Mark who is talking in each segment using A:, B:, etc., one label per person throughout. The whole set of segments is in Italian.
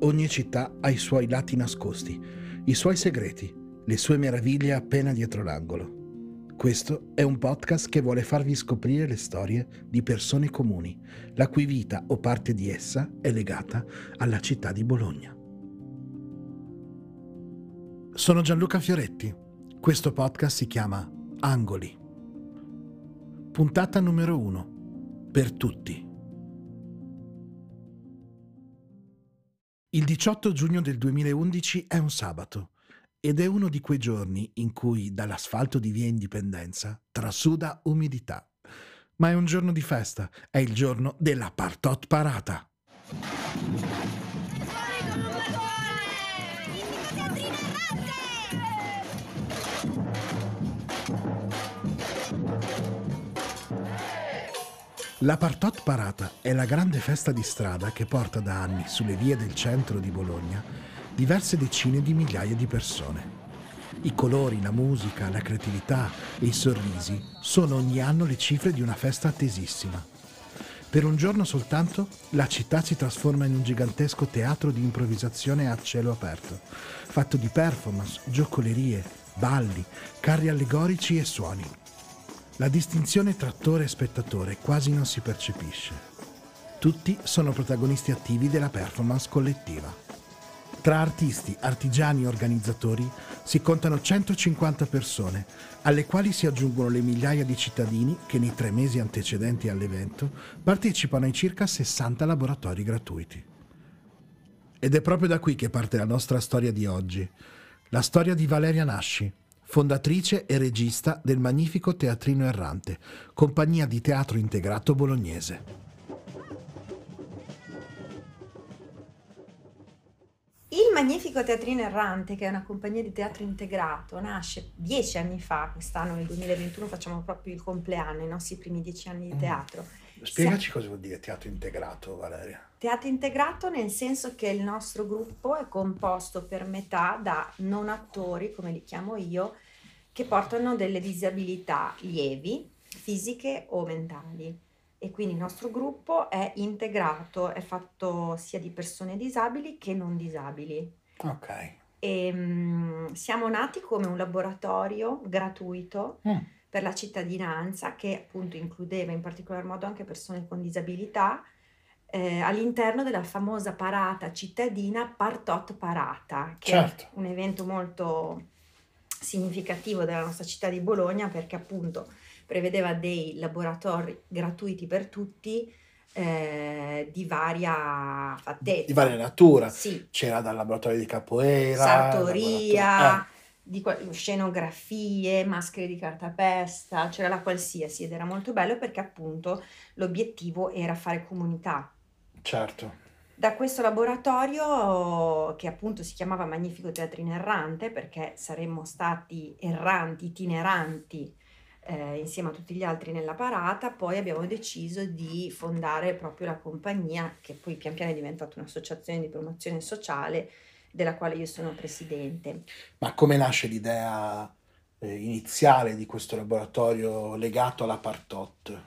A: Ogni città ha i suoi lati nascosti, i suoi segreti, le sue meraviglie appena dietro l'angolo. Questo è un podcast che vuole farvi scoprire le storie di persone comuni, la cui vita o parte di essa è legata alla città di Bologna. Sono Gianluca Fioretti. Questo podcast si chiama Angoli. Puntata numero uno. Per tutti. Il 18 giugno del 2011 è un sabato ed è uno di quei giorni in cui dall'asfalto di via Indipendenza trasuda umidità. Ma è un giorno di festa, è il giorno della Partot Parata. La Partot Parata è la grande festa di strada che porta da anni sulle vie del centro di Bologna diverse decine di migliaia di persone. I colori, la musica, la creatività e i sorrisi sono ogni anno le cifre di una festa attesissima. Per un giorno soltanto la città si trasforma in un gigantesco teatro di improvvisazione a cielo aperto, fatto di performance, giocolerie, balli, carri allegorici e suoni. La distinzione tra attore e spettatore quasi non si percepisce. Tutti sono protagonisti attivi della performance collettiva. Tra artisti, artigiani e organizzatori si contano 150 persone, alle quali si aggiungono le migliaia di cittadini che nei tre mesi antecedenti all'evento partecipano ai circa 60 laboratori gratuiti. Ed è proprio da qui che parte la nostra storia di oggi, la storia di Valeria Nasci, fondatrice e regista del Magnifico Teatrino Errante, compagnia di teatro integrato bolognese.
B: Il Magnifico Teatrino Errante, che è una compagnia di teatro integrato, nasce dieci anni fa, quest'anno nel 2021 facciamo proprio il compleanno, i nostri primi dieci anni di teatro.
A: Spiegaci cosa vuol dire teatro integrato, Valeria.
B: Teatro integrato nel senso che il nostro gruppo è composto per metà da non attori, come li chiamo io, che portano delle disabilità lievi, fisiche o mentali. E quindi il nostro gruppo è integrato, è fatto sia di persone disabili che non disabili.
A: Ok.
B: E, um, siamo nati come un laboratorio gratuito mm. Per la cittadinanza che appunto includeva in particolar modo anche persone con disabilità eh, all'interno della famosa parata cittadina Partot Parata, che certo. è un evento molto significativo della nostra città di Bologna perché appunto prevedeva dei laboratori gratuiti per tutti eh, di varia fattezza.
A: Di varia natura.
B: Sì.
A: C'era dal laboratorio di capoeira,
B: sartoria, eh. Di scenografie, maschere di cartapesta, c'era la qualsiasi ed era molto bello perché appunto l'obiettivo era fare comunità.
A: Certo.
B: Da questo laboratorio, che appunto si chiamava Magnifico Teatrino Errante, perché saremmo stati erranti, itineranti eh, insieme a tutti gli altri nella parata, poi abbiamo deciso di fondare proprio la compagnia, che poi pian piano è diventata un'associazione di promozione sociale, della quale io sono presidente.
A: Ma come nasce l'idea eh, iniziale di questo laboratorio legato alla Partot?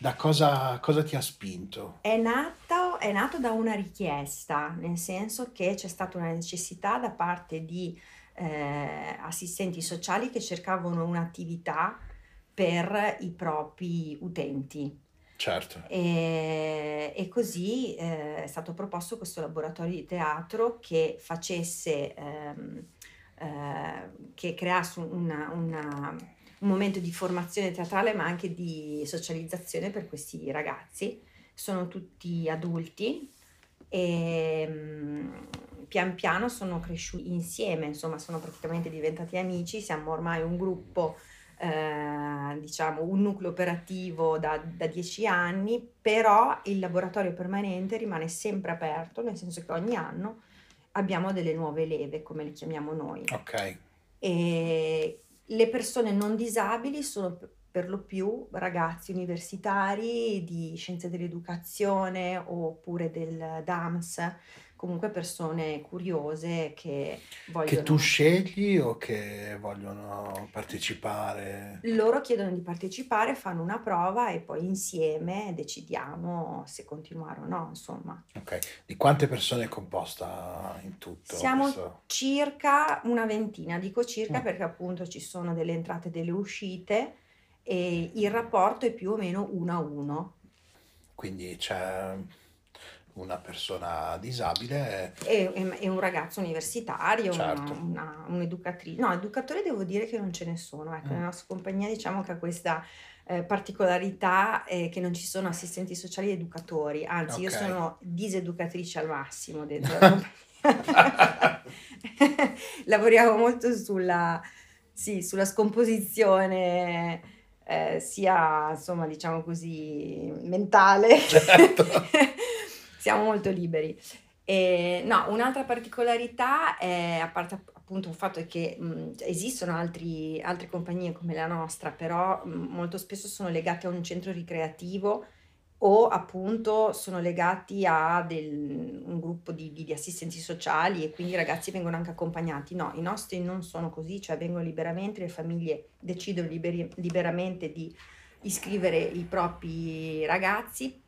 A: Da cosa, cosa ti ha spinto?
B: È nato, è nato da una richiesta, nel senso che c'è stata una necessità da parte di eh, assistenti sociali che cercavano un'attività per i propri utenti.
A: Certo.
B: E, e così eh, è stato proposto questo laboratorio di teatro che facesse, ehm, eh, che creasse una, una un momento di formazione teatrale ma anche di socializzazione per questi ragazzi. Sono tutti adulti e mm, pian piano sono cresciuti insieme, insomma sono praticamente diventati amici, siamo ormai un gruppo, eh, diciamo un nucleo operativo da, da dieci anni, però il laboratorio permanente rimane sempre aperto, nel senso che ogni anno abbiamo delle nuove leve, come le chiamiamo noi.
A: Ok.
B: E le persone non disabili sono per lo più ragazzi universitari di scienze dell'educazione oppure del DAMS, comunque persone curiose che vogliono...
A: Che tu scegli o che vogliono partecipare?
B: Loro chiedono di partecipare, fanno una prova e poi insieme decidiamo se continuare o no, insomma.
A: Ok, di quante persone è composta in tutto?
B: Siamo
A: questo?
B: circa una ventina, dico circa
A: Mm.
B: perché appunto ci sono delle entrate e delle uscite e il rapporto è più o meno uno a uno.
A: Quindi c'è una persona disabile,
B: E, e- e un ragazzo universitario, una,
A: certo.
B: una- un'educatrice. No, educatore devo dire che non ce ne sono. Ecco,
A: Mm.
B: la nostra compagnia diciamo che ha questa eh, particolarità eh, che non ci sono assistenti sociali ed educatori, anzi io
A: Ok.
B: sono diseducatrice al massimo dentro la compagnia. Lavoriamo molto sulla, sì, sulla scomposizione eh, sia insomma diciamo così mentale
A: Certo.
B: siamo molto liberi e, no, un'altra particolarità è, a parte appunto il fatto che mh, esistono altri- altre compagnie come la nostra, però mh, molto spesso sono legate a un centro ricreativo o appunto sono legati a del- un gruppo di, di- di assistenti sociali e quindi i ragazzi vengono anche accompagnati. No, i nostri non sono così, cioè vengono liberamente, le famiglie decidono liberi- liberamente di iscrivere i propri ragazzi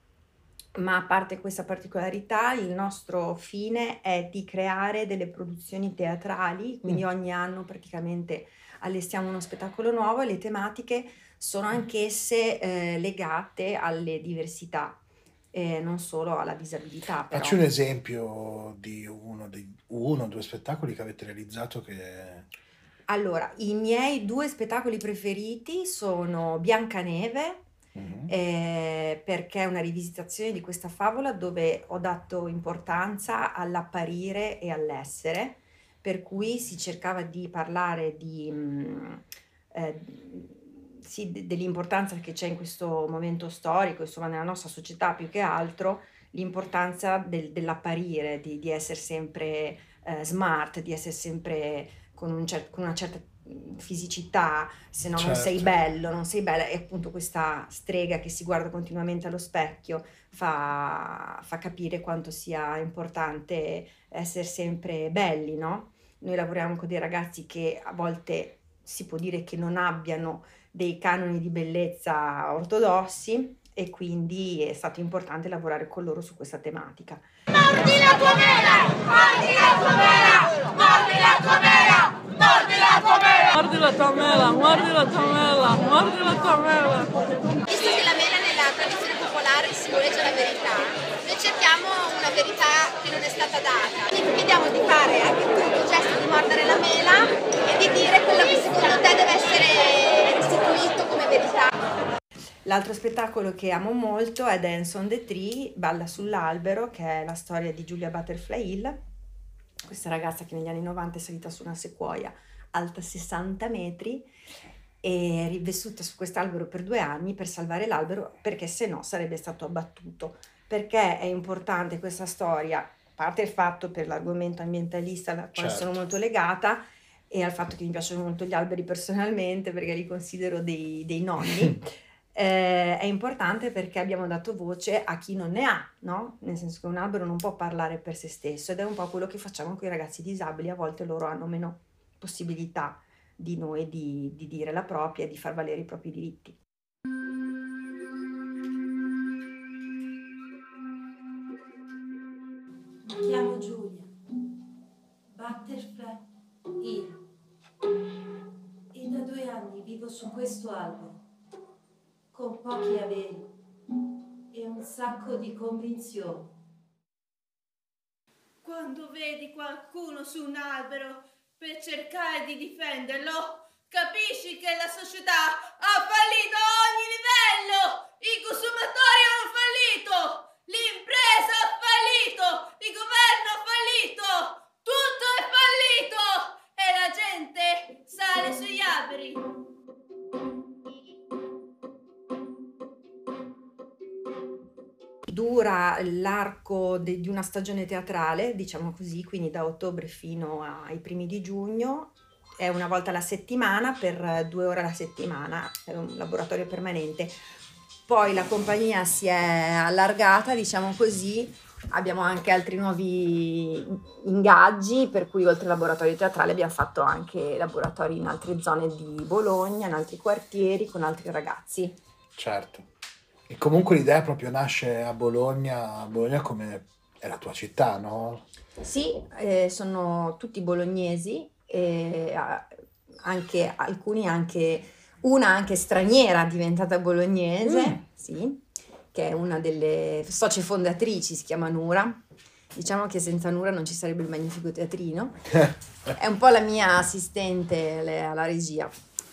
B: ma a parte questa particolarità, il nostro fine è di creare delle produzioni teatrali, quindi
A: Mm.
B: ogni anno praticamente allestiamo uno spettacolo nuovo e le tematiche sono anch'esse eh, legate alle diversità, eh, non solo alla disabilità. Però.
A: Facci un esempio di uno o due spettacoli che avete realizzato che...
B: Allora, i miei due spettacoli preferiti sono Biancaneve
A: Mhm.
B: eh, perché è una rivisitazione di questa favola dove ho dato importanza all'apparire e all'essere, per cui si cercava di parlare di, mm, eh, sì, de- dell'importanza che c'è in questo momento storico, insomma nella nostra società più che altro, l'importanza del- dell'apparire, di, di essere sempre eh, smart, di essere sempre con, un cer- con una certa fisicità, se no non sei
A: Certo.
B: bello, non sei bella, e appunto questa strega che si guarda continuamente allo specchio fa, fa capire quanto sia importante essere sempre belli, no? Noi lavoriamo con dei ragazzi che a volte si può dire che non abbiano dei canoni di bellezza ortodossi e quindi è stato importante lavorare con loro su questa tematica.
C: Mordi la tua mela! Mordi la tua mela! Mordi la tua mela! Mordi la tua mela!
D: Mordi la tua mela, mordi la tua mela, mordi la tua mela.
E: Visto che la mela nella tradizione popolare simboleggia la verità, noi cerchiamo una verità che non è stata data. Quindi chiediamo di fare anche tu il gesto di mordere la mela e di dire quello che secondo te deve essere restituito come verità.
B: L'altro spettacolo che amo molto è Dance on the Tree, Balla sull'albero, che è la storia di Giulia Butterfly Hill, questa ragazza che negli anni 90 è salita su una sequoia alta 60 metri e è rivissuta su quest'albero per due anni per salvare l'albero perché se no sarebbe stato abbattuto. Perché è importante questa storia? A parte il fatto per l'argomento ambientalista al quale sono
A: Certo.
B: molto legata e al fatto che mi piacciono molto gli alberi personalmente perché li considero dei, dei nonni. Eh, è importante perché abbiamo dato voce a chi non ne ha, no? Nel senso che un albero non può parlare per se stesso ed è un po' quello che facciamo con i ragazzi disabili, a volte loro hanno meno possibilità di noi di, di dire la propria e di far valere i propri diritti.
F: Mi chiamo Giulia, Butterfly Hill, e da due anni vivo su questo albero, con pochi averi e un sacco di convinzioni.
G: Quando vedi qualcuno su un albero per cercare di difenderlo, capisci che la società ha fallito a ogni livello! I consumatori hanno fallito! L'impresa ha fallito! Il governo ha fallito! Tutto è fallito! E la gente sale sugli alberi!
B: Dura l'arco de- di una stagione teatrale, diciamo così, quindi da ottobre fino ai primi di giugno. È una volta alla settimana per due ore alla settimana, è un laboratorio permanente. Poi la compagnia si è allargata, diciamo così, abbiamo anche altri nuovi ingaggi, per cui oltre al laboratorio teatrale abbiamo fatto anche laboratori in altre zone di Bologna, in altri quartieri, con altri ragazzi.
A: Certo. E comunque l'idea proprio nasce a Bologna, a Bologna come è la tua città, no?
B: Sì, eh, sono tutti bolognesi, e anche, alcuni anche, una anche straniera diventata bolognese, mm. sì, che è una delle socie fondatrici, si chiama Nura. Diciamo che senza Nura non ci sarebbe il Magnifico Teatrino. è un po' la mia assistente alla regia.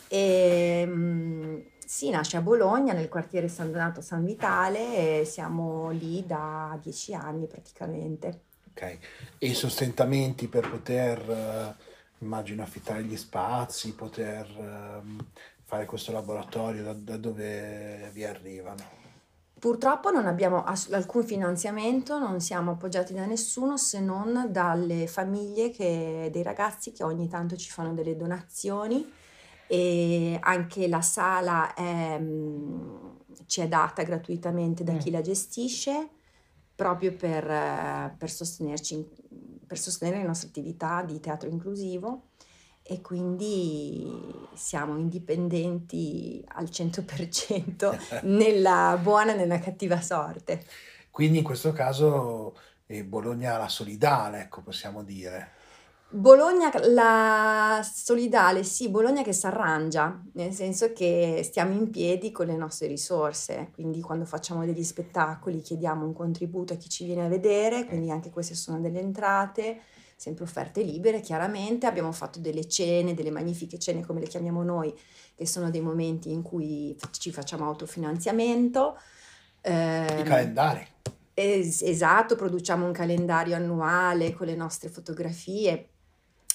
B: E, mm, sì, nasce a Bologna, nel quartiere San Donato San Vitale, e siamo lì da dieci anni praticamente.
A: Ok, e i sostentamenti per poter, eh, immagino, affittare gli spazi, poter eh, fare questo laboratorio, da, da dove vi arrivano?
B: Purtroppo non abbiamo ass- alcun finanziamento, non siamo appoggiati da nessuno se non dalle famiglie che, dei ragazzi che ogni tanto ci fanno delle donazioni e anche la sala è, mm, ci è data gratuitamente da mm. chi la gestisce proprio per, per, sostenerci, per sostenere le nostre attività di teatro inclusivo e quindi siamo indipendenti al 100% nella buona e nella cattiva sorte.
A: Quindi in questo caso eh, Bologna la solidale, ecco, possiamo dire.
B: Bologna la solidale, sì, Bologna che si arrangia, nel senso che stiamo in piedi con le nostre risorse, quindi quando facciamo degli spettacoli chiediamo un contributo a chi ci viene a vedere, quindi anche queste sono delle entrate, sempre offerte libere chiaramente, abbiamo fatto delle cene, delle magnifiche cene come le chiamiamo noi, che sono dei momenti in cui ci facciamo autofinanziamento.
A: I ehm, calendari.
B: Es- esatto, produciamo un calendario annuale con le nostre fotografie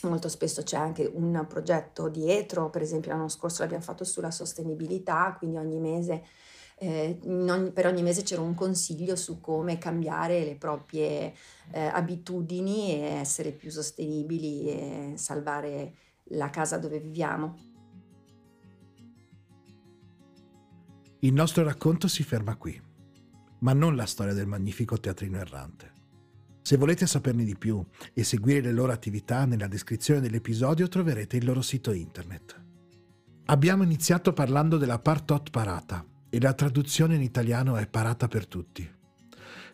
B: Molto spesso c'è anche un progetto dietro, per esempio l'anno scorso l'abbiamo fatto sulla sostenibilità, quindi ogni mese, eh, ogni, per ogni mese c'era un consiglio su come cambiare le proprie eh, abitudini e essere più sostenibili e salvare la casa dove viviamo.
A: Il nostro racconto si ferma qui, ma non la storia del magnifico teatrino errante. Se volete saperne di più e seguire le loro attività, nella descrizione dell'episodio troverete il loro sito internet. Abbiamo iniziato parlando della Partot Parata e la traduzione in italiano è Parata per tutti.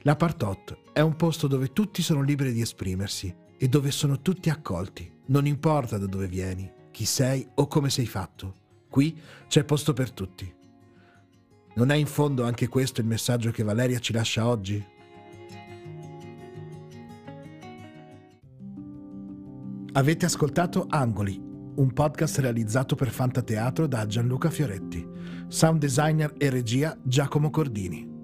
A: La Partot è un posto dove tutti sono liberi di esprimersi e dove sono tutti accolti, non importa da dove vieni, chi sei o come sei fatto. Qui c'è posto per tutti. Non è in fondo anche questo il messaggio che Valeria ci lascia oggi? Avete ascoltato Angoli, un podcast realizzato per Fantateatro da Gianluca Fioretti, sound designer e regia Giacomo Cordini.